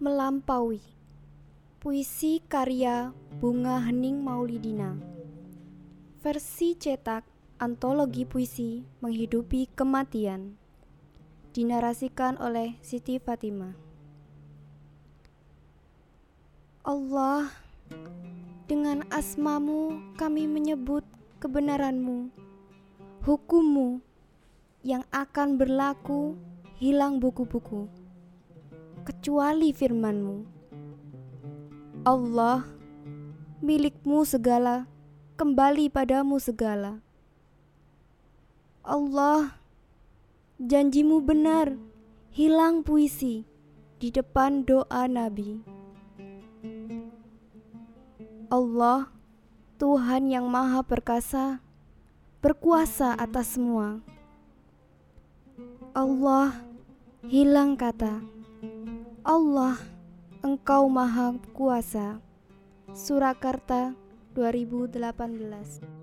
Melampaui. Puisi karya Bunga Hening Maulidina. Versi cetak Antologi Puisi Menghidupi Kematian Dinarasikan oleh Siti Fatimah. Allah Dengan asmamu kami menyebut kebenaranmu. Hukummu yang akan berlaku hilang buku-buku kecuali firmanmu. Allah, milikmu segala, kembali padamu segala. Allah, janjimu benar, hilang puisi di depan doa Nabi. Allah, Tuhan yang Maha Perkasa, berkuasa atas semua. Allah, hilang kata. Allah, Engkau Maha Kuasa. Surakarta 2018